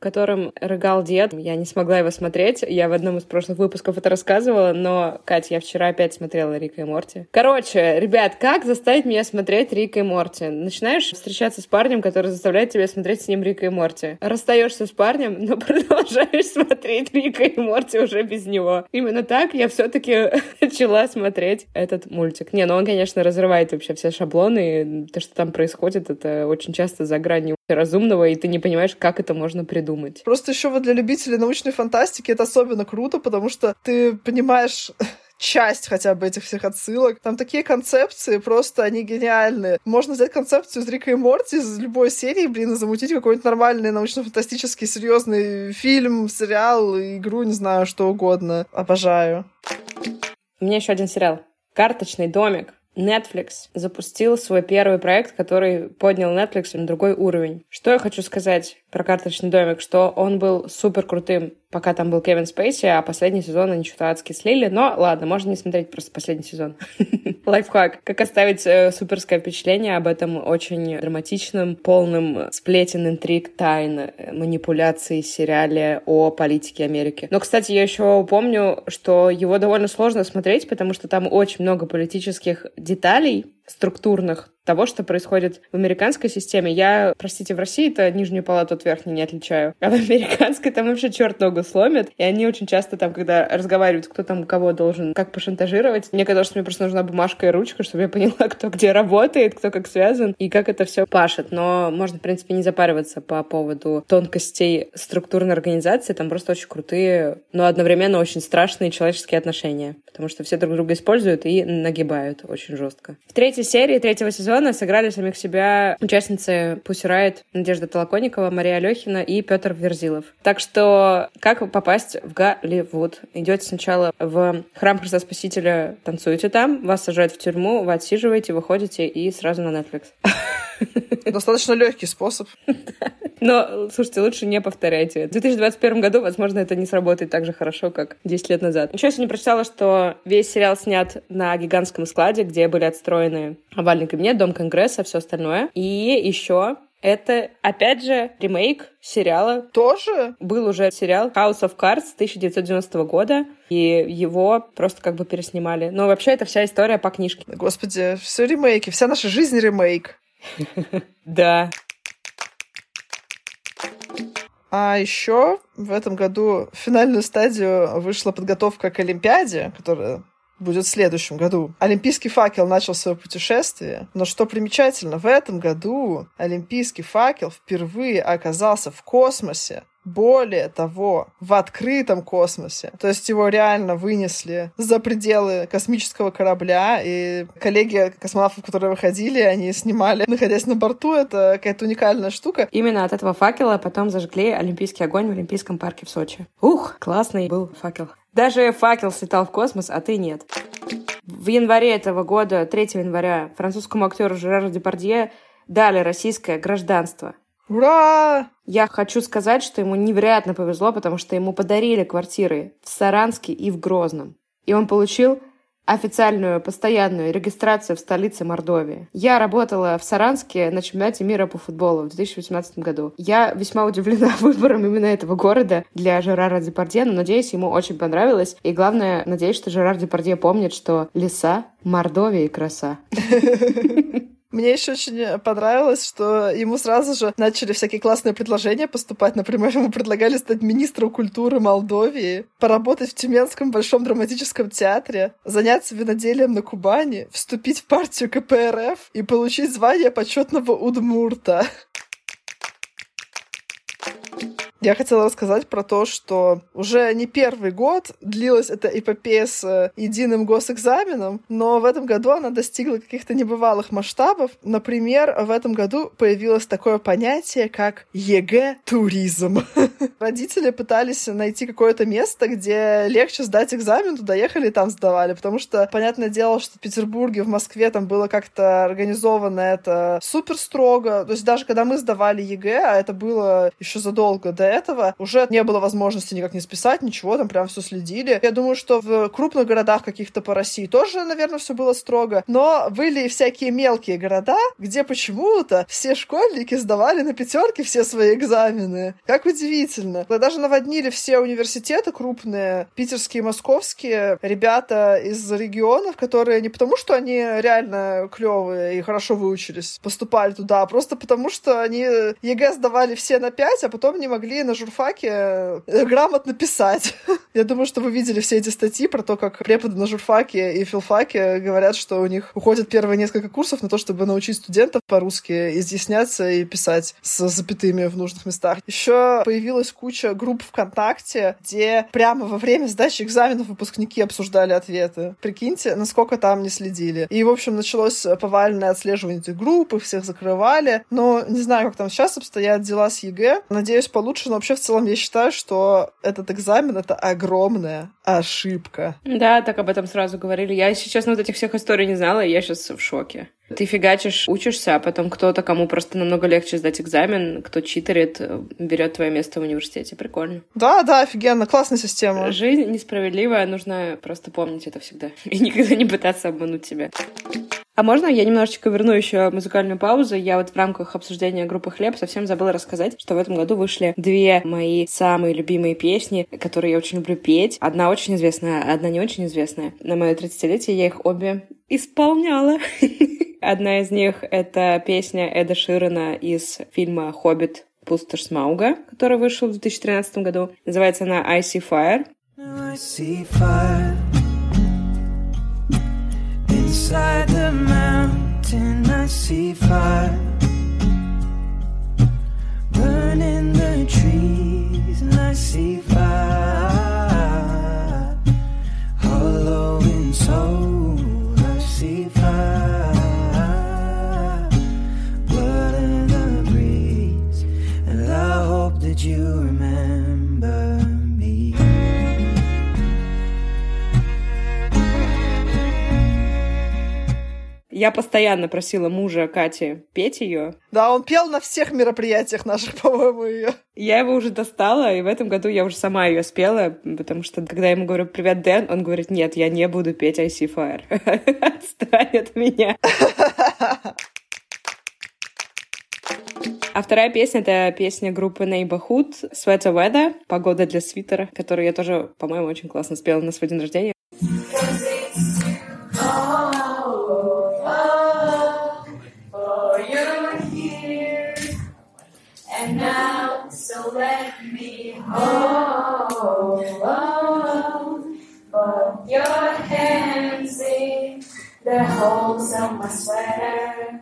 котором рыгал дед. Я не смогла его смотреть. Я в одном из прошлых выпусков это рассказывала, но, Катя, я вчера опять смотрела Рика и Морти. Короче, ребят, как заставить меня смотреть Рика и Морти? Начинаешь встречаться с парнем, который заставляет тебя смотреть с ним Рика и Морти. Расстаешься с парнем, но продолжаешь смотреть Рика и Морти уже без него. Именно так я все-таки начала смотреть этот мультик. Не, ну он, конечно, разрывает вообще все шаблоны. То, что там происходит, это очень часто за гранью разумного, и ты не понимаешь, как это можно придумать. Просто еще вот для любителей научной фантастики это особенно круто, потому что ты понимаешь часть хотя бы этих всех отсылок. Там такие концепции, просто они гениальные. Можно взять концепцию из Рика и Морти из любой серии, блин, и замутить какой-нибудь нормальный научно-фантастический серьезный фильм, сериал, игру, не знаю, что угодно. Обожаю. У меня еще один сериал. «Карточный домик». Netflix запустил свой первый проект, который поднял Netflix на другой уровень. Что я хочу сказать про карточный домик, что он был супер крутым пока там был Кевин Спейси, а последний сезон они что-то адски слили. Но ладно, можно не смотреть просто последний сезон. Лайфхак. Как оставить э, суперское впечатление об этом очень драматичном, полном сплетен, интриг, тайн, э, манипуляций сериале о политике Америки. Но, кстати, я еще помню, что его довольно сложно смотреть, потому что там очень много политических деталей, структурных того, что происходит в американской системе. Я, простите, в России-то нижнюю палату от верхней не отличаю, а в американской там вообще черт ногу сломит, и они очень часто там, когда разговаривают, кто там кого должен как пошантажировать, мне казалось, что мне просто нужна бумажка и ручка, чтобы я поняла, кто где работает, кто как связан и как это все пашет. Но можно, в принципе, не запариваться по поводу тонкостей структурной организации, там просто очень крутые, но одновременно очень страшные человеческие отношения, потому что все друг друга используют и нагибают очень жестко. В третьей серии третьего сезона сыграли самих себя участницы Pussy Riot Надежда Толоконникова, Мария Алехина и Петр Верзилов. Так что как попасть в Голливуд? Идете сначала в храм Христа Спасителя, танцуете там, вас сажают в тюрьму, вы отсиживаете, выходите и сразу на Netflix. Достаточно легкий способ. Но, слушайте, лучше не повторяйте. В 2021 году, возможно, это не сработает так же хорошо, как 10 лет назад. Еще я сегодня прочитала, что весь сериал снят на гигантском складе, где были отстроены овальный кабинет, дом конгресса, все остальное. И еще Это, опять же, ремейк сериала. Тоже? Был уже сериал House of Cards 1990 года, и его просто как бы переснимали. Но вообще это вся история по книжке. Господи, все ремейки, вся наша жизнь ремейк. Да. А еще в этом году в финальную стадию вышла подготовка к Олимпиаде, которая будет в следующем году. Олимпийский факел начал свое путешествие, но что примечательно, в этом году Олимпийский факел впервые оказался в космосе. Более того, в открытом космосе. То есть его реально вынесли за пределы космического корабля, и коллеги космонавтов, которые выходили, они снимали, находясь на борту. Это какая-то уникальная штука. Именно от этого факела потом зажгли Олимпийский огонь в Олимпийском парке в Сочи. Ух, классный был факел. Даже факел слетал в космос, а ты нет. В январе этого года, 3 января, французскому актеру Жерару Депардье дали российское гражданство. Ура! Я хочу сказать, что ему невероятно повезло, потому что ему подарили квартиры в Саранске и в Грозном. И он получил официальную постоянную регистрацию в столице Мордовии. Я работала в Саранске на чемпионате мира по футболу в 2018 году. Я весьма удивлена выбором именно этого города для Жерара Депардье, но надеюсь, ему очень понравилось. И главное, надеюсь, что Жерар Депардье помнит, что леса Мордовии краса. Мне еще очень понравилось, что ему сразу же начали всякие классные предложения поступать. Например, ему предлагали стать министром культуры Молдовии, поработать в Тюменском Большом драматическом театре, заняться виноделием на Кубани, вступить в партию КПРФ и получить звание почетного удмурта. Я хотела рассказать про то, что уже не первый год длилась эта эпопея с э, единым госэкзаменом, но в этом году она достигла каких-то небывалых масштабов. Например, в этом году появилось такое понятие, как ЕГЭ-туризм. Родители пытались найти какое-то место, где легче сдать экзамен, туда ехали и там сдавали, потому что, понятное дело, что в Петербурге, в Москве там было как-то организовано это супер строго. То есть даже когда мы сдавали ЕГЭ, а это было еще задолго до этого уже не было возможности никак не списать, ничего, там прям все следили. Я думаю, что в крупных городах каких-то по России тоже, наверное, все было строго, но были и всякие мелкие города, где почему-то все школьники сдавали на пятерки все свои экзамены. Как удивительно. Даже наводнили все университеты крупные, питерские, московские, ребята из регионов, которые не потому, что они реально клевые и хорошо выучились, поступали туда, а просто потому, что они ЕГЭ сдавали все на пять, а потом не могли на журфаке э, грамотно писать. Я думаю, что вы видели все эти статьи про то, как преподы на журфаке и филфаке говорят, что у них уходят первые несколько курсов на то, чтобы научить студентов по-русски изъясняться и писать с запятыми в нужных местах. Еще появилась куча групп ВКонтакте, где прямо во время сдачи экзаменов выпускники обсуждали ответы. Прикиньте, насколько там не следили. И, в общем, началось повальное отслеживание этих групп, их всех закрывали. Но не знаю, как там сейчас обстоят дела с ЕГЭ. Надеюсь, получше, но вообще в целом я считаю, что этот экзамен — это огромная ошибка. Да, так об этом сразу говорили. Я, если честно, вот этих всех историй не знала, и я сейчас в шоке. Ты фигачишь, учишься, а потом кто-то, кому просто намного легче сдать экзамен, кто читерит, берет твое место в университете. Прикольно. Да, да, офигенно, классная система. Жизнь несправедливая, нужно просто помнить это всегда. И никогда не пытаться обмануть себя. А можно я немножечко верну еще музыкальную паузу? Я вот в рамках обсуждения группы «Хлеб» совсем забыла рассказать, что в этом году вышли две мои самые любимые песни, которые я очень люблю петь. Одна очень известная, одна не очень известная. На мое 30-летие я их обе исполняла. Одна из них — это песня Эда Ширена из фильма «Хоббит. Пустошь Смауга», который вышел в 2013 году. Называется она «I See Fire». I see fire inside the mountain. I see fire burning the trees, and I see fire hollow in soul. I see fire blood in the breeze, and I hope that you Я постоянно просила мужа Кати петь ее. Да, он пел на всех мероприятиях наших, по-моему, ее. Я его уже достала, и в этом году я уже сама ее спела, потому что когда я ему говорю «Привет, Дэн», он говорит «Нет, я не буду петь I See Fire». Отстань от меня. А вторая песня — это песня группы Neighborhood «Sweater Weather» «Погода для свитера», которую я тоже, по-моему, очень классно спела на свой день рождения. So let me hold, hold your hands in the holes of my sweater.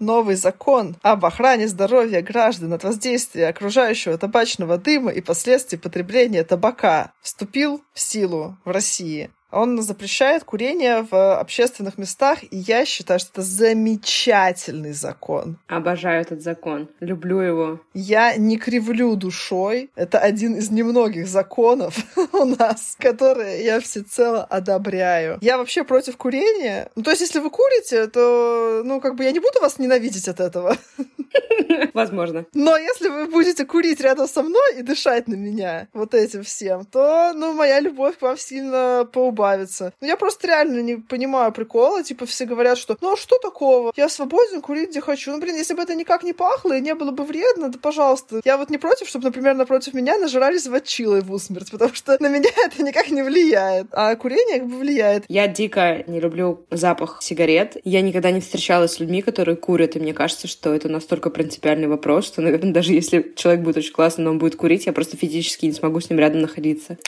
Новый закон об охране здоровья граждан от воздействия окружающего табачного дыма и последствий потребления табака вступил в силу в России. Он запрещает курение в общественных местах, и я считаю, что это замечательный закон. Обожаю этот закон. Люблю его. Я не кривлю душой. Это один из немногих законов у нас, которые я всецело одобряю. Я вообще против курения. Ну, то есть, если вы курите, то, ну, как бы я не буду вас ненавидеть от этого. Возможно. Но если вы будете курить рядом со мной и дышать на меня вот этим всем, то, ну, моя любовь к вам сильно поубавится. Ну, я просто реально не понимаю прикола. Типа, все говорят, что, ну, а что такого? Я свободен курить, где хочу. Ну, блин, если бы это никак не пахло и не было бы вредно, да, пожалуйста. Я вот не против, чтобы, например, напротив меня нажирались ватчилой в усмерть, потому что на меня это никак не влияет. А курение как бы влияет. Я дико не люблю запах сигарет. Я никогда не встречалась с людьми, которые курят, и мне кажется, что это настолько принципиальный вопрос, что, наверное, даже если человек будет очень классный, но он будет курить, я просто физически не смогу с ним рядом находиться.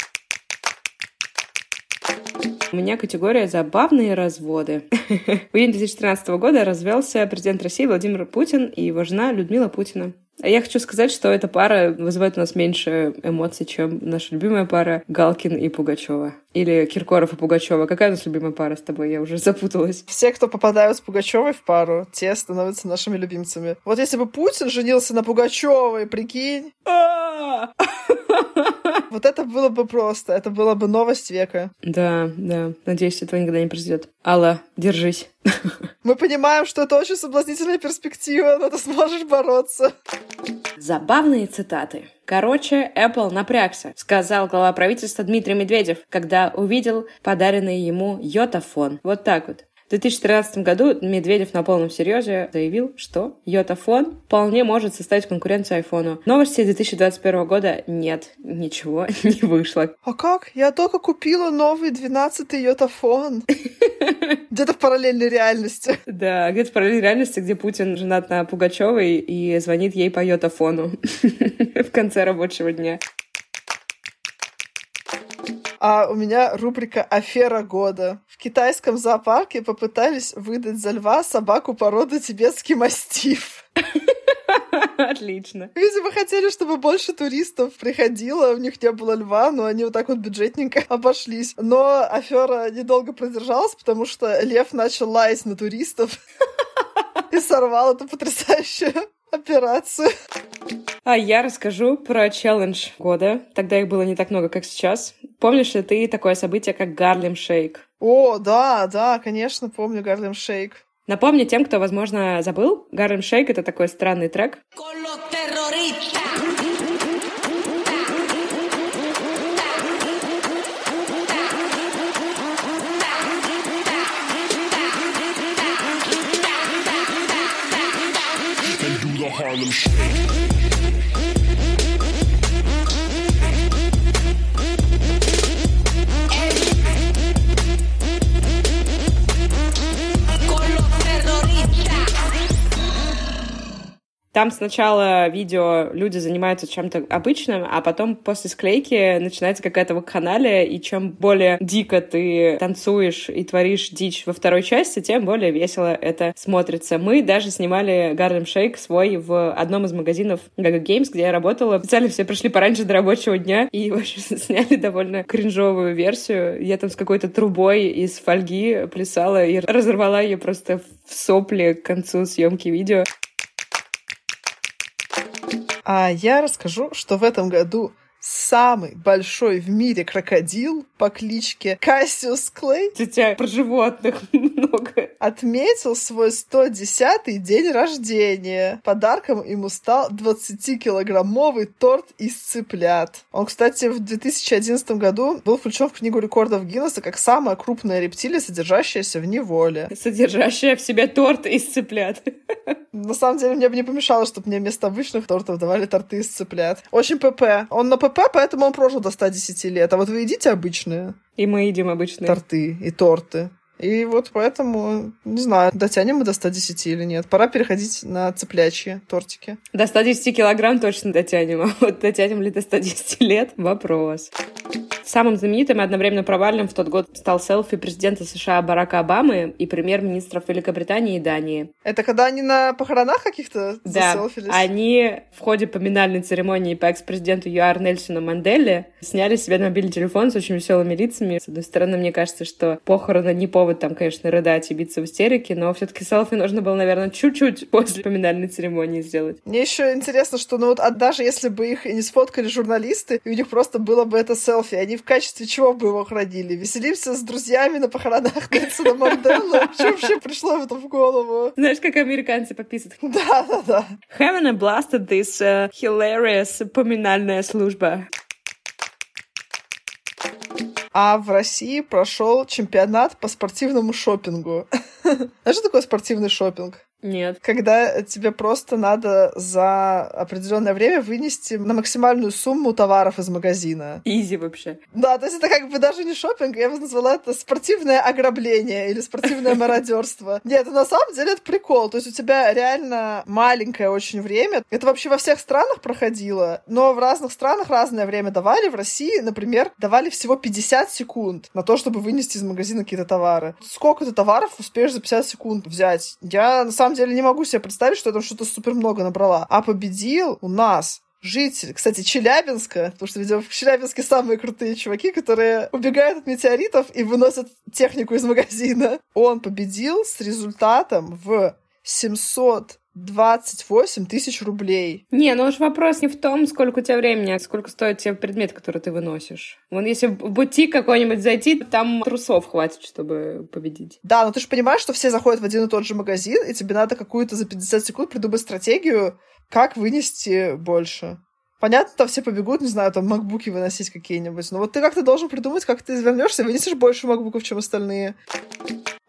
У меня категория «Забавные разводы». В июне 2013 года развелся президент России Владимир Путин и его жена Людмила Путина. А я хочу сказать, что эта пара вызывает у нас меньше эмоций, чем наша любимая пара Галкин и Пугачева. Или Киркоров и Пугачева. Какая у нас любимая пара с тобой? Я уже запуталась. Все, кто попадают с Пугачевой в пару, те становятся нашими любимцами. Вот если бы Путин женился на Пугачевой, прикинь. Вот это было бы просто. Это была бы новость века. Да, да. Надеюсь, этого никогда не произойдет. Алла, держись. Мы понимаем, что это очень соблазнительная перспектива, но ты сможешь бороться. Забавные цитаты. Короче, Apple напрягся, сказал глава правительства Дмитрий Медведев, когда увидел подаренный ему йотафон. Вот так вот. В 2013 году Медведев на полном серьезе заявил, что йотафон вполне может составить конкуренцию айфону. Новости 2021 года нет, ничего не вышло. А как? Я только купила новый 12-й йотафон. Где-то в параллельной реальности. Да, где-то в параллельной реальности, где Путин женат на Пугачевой и звонит ей по йотафону в конце рабочего дня. А у меня рубрика «Афера года». В китайском зоопарке попытались выдать за льва собаку породы тибетский мастиф. Отлично. Видимо, хотели, чтобы больше туристов приходило, у них не было льва, но они вот так вот бюджетненько обошлись. Но афера недолго продержалась, потому что лев начал лаять на туристов и сорвал эту потрясающую операцию. А я расскажу про челлендж года. Тогда их было не так много, как сейчас. Помнишь ли ты такое событие, как Гарлем Шейк? О, да, да, конечно, помню Гарлем Шейк. Напомню тем, кто, возможно, забыл, Гарлем Шейк — это такой странный трек. Harlem Shake. Там сначала видео люди занимаются чем-то обычным, а потом после склейки начинается какая-то вакханалия, и чем более дико ты танцуешь и творишь дичь во второй части, тем более весело это смотрится. Мы даже снимали Гарлем Шейк свой в одном из магазинов Gaga Games, где я работала. Специально все пришли пораньше до рабочего дня и, в общем, сняли довольно кринжовую версию. Я там с какой-то трубой из фольги плясала и разорвала ее просто в сопли к концу съемки видео. А я расскажу, что в этом году самый большой в мире крокодил по кличке Кассиус Клей. Тетя про животных. много. Отметил свой 110-й день рождения. Подарком ему стал 20-килограммовый торт из цыплят. Он, кстати, в 2011 году был включен в книгу рекордов Гиннесса как самая крупная рептилия, содержащаяся в неволе. Содержащая в себе торт из цыплят. На самом деле, мне бы не помешало, чтобы мне вместо обычных тортов давали торты из цыплят. Очень ПП. Он на ПП, поэтому он прожил до 110 лет. А вот вы едите обычные И мы едим обычные. торты и торты. И вот поэтому, не знаю, дотянем мы до 110 или нет. Пора переходить на цыплячьи тортики. До 110 килограмм точно дотянем, а вот дотянем ли до 110 лет — вопрос. Самым знаменитым и одновременно провальным в тот год стал селфи президента США Барака Обамы и премьер-министров Великобритании и Дании. Это когда они на похоронах каких-то Да, заселфились? они в ходе поминальной церемонии по экс-президенту ЮАР Нельсону Манделе сняли себе на мобильный телефон с очень веселыми лицами. С одной стороны, мне кажется, что похороны не повод там, конечно, рыдать и биться в истерике, но все-таки селфи нужно было, наверное, чуть-чуть после поминальной церемонии сделать. Мне еще интересно, что ну вот а даже если бы их и не сфоткали журналисты, и у них просто было бы это селфи, они в качестве чего бы его хранили? Веселимся с друзьями на похоронах Нельсона Манделы? Что вообще пришло в это в голову? Знаешь, как американцы подписывают? Да, да, да. Having a blast at this uh, hilarious поминальная служба. А в России прошел чемпионат по спортивному шопингу. Знаешь, что такое спортивный шопинг? Нет. Когда тебе просто надо за определенное время вынести на максимальную сумму товаров из магазина. Изи вообще. Да, то есть это как бы даже не шопинг, я бы назвала это спортивное ограбление или спортивное мародерство. Нет, на самом деле это прикол. То есть у тебя реально маленькое очень время. Это вообще во всех странах проходило, но в разных странах разное время давали. В России, например, давали всего 50 секунд на то, чтобы вынести из магазина какие-то товары. Сколько ты товаров успеешь за 50 секунд взять? Я на самом деле не могу себе представить, что я там что-то супер много набрала. А победил у нас житель, кстати, Челябинска, потому что, видимо, в Челябинске самые крутые чуваки, которые убегают от метеоритов и выносят технику из магазина. Он победил с результатом в 728 тысяч рублей. Не, ну уж вопрос не в том, сколько у тебя времени, а сколько стоит тебе предмет, который ты выносишь. Вон если в бутик какой-нибудь зайти, там трусов хватит, чтобы победить. Да, но ты же понимаешь, что все заходят в один и тот же магазин, и тебе надо какую-то за 50 секунд придумать стратегию, как вынести больше. Понятно, там все побегут, не знаю, там макбуки выносить какие-нибудь. Но вот ты как-то должен придумать, как ты извернешься и вынесешь больше макбуков, чем остальные.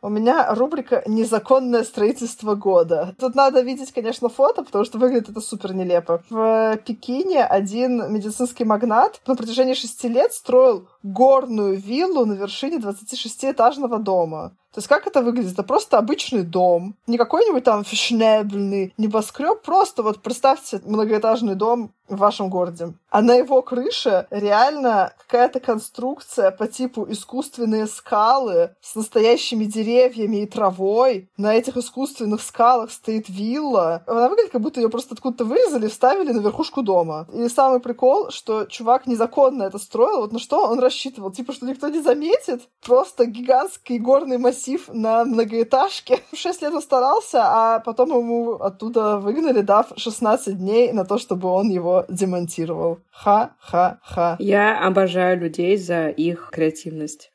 У меня рубрика «Незаконное строительство года». Тут надо видеть, конечно, фото, потому что выглядит это супер нелепо. В Пекине один медицинский магнат на протяжении шести лет строил горную виллу на вершине 26-этажного дома. То есть как это выглядит? Это просто обычный дом. Не какой-нибудь там фешнебельный небоскреб, просто вот представьте многоэтажный дом в вашем городе. А на его крыше реально какая-то конструкция по типу искусственные скалы с настоящими деревьями и травой. На этих искусственных скалах стоит вилла. Она выглядит, как будто ее просто откуда-то вырезали и вставили на верхушку дома. И самый прикол, что чувак незаконно это строил. Вот на что он рассчитывал? Типа, что никто не заметит? Просто гигантский горный массив на многоэтажке. Шесть лет он старался, а потом ему оттуда выгнали, дав 16 дней на то, чтобы он его демонтировал. Ха-ха-ха. Я обожаю людей за их креативность.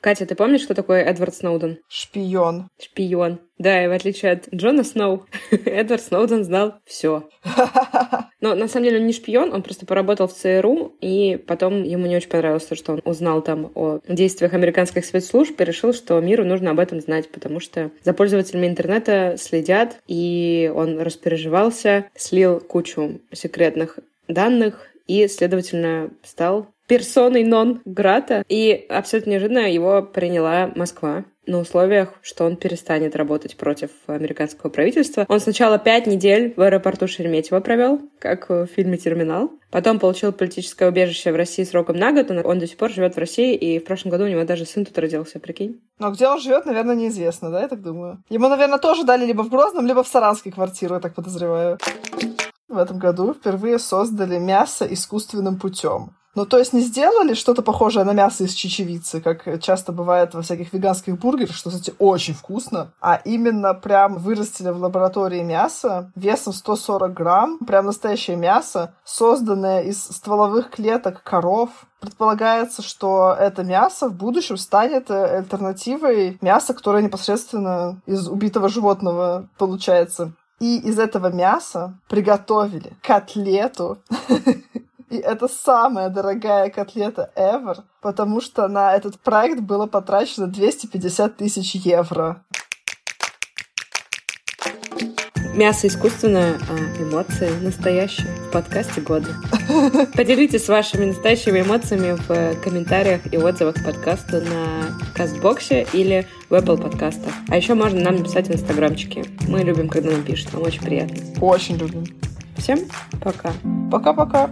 Катя, ты помнишь, что такое Эдвард Сноуден? Шпион. Шпион. Да, и в отличие от Джона Сноу, Эдвард Сноуден знал все. Но на самом деле он не шпион, он просто поработал в ЦРУ, и потом ему не очень понравилось то, что он узнал там о действиях американских спецслужб и решил, что миру нужно об этом знать, потому что за пользователями интернета следят, и он распереживался, слил кучу секретных данных и, следовательно, стал персоной нон грата. И абсолютно неожиданно его приняла Москва на условиях, что он перестанет работать против американского правительства. Он сначала пять недель в аэропорту Шереметьево провел, как в фильме «Терминал». Потом получил политическое убежище в России сроком на год. Он до сих пор живет в России, и в прошлом году у него даже сын тут родился, прикинь. Но где он живет, наверное, неизвестно, да, я так думаю. Ему, наверное, тоже дали либо в Грозном, либо в Саранской квартиру, я так подозреваю. В этом году впервые создали мясо искусственным путем. Ну, то есть не сделали что-то похожее на мясо из чечевицы, как часто бывает во всяких веганских бургерах, что, кстати, очень вкусно, а именно прям вырастили в лаборатории мясо весом 140 грамм, прям настоящее мясо, созданное из стволовых клеток коров, Предполагается, что это мясо в будущем станет э, альтернативой мяса, которое непосредственно из убитого животного получается. И из этого мяса приготовили котлету И это самая дорогая котлета ever, потому что на этот проект было потрачено 250 тысяч евро. Мясо искусственное, а эмоции настоящие в подкасте года. Поделитесь вашими настоящими эмоциями в комментариях и отзывах подкаста на Кастбоксе или в Apple подкастах. А еще можно нам написать в инстаграмчике. Мы любим, когда нам пишут, нам очень приятно. Очень любим. Всем пока. Пока-пока.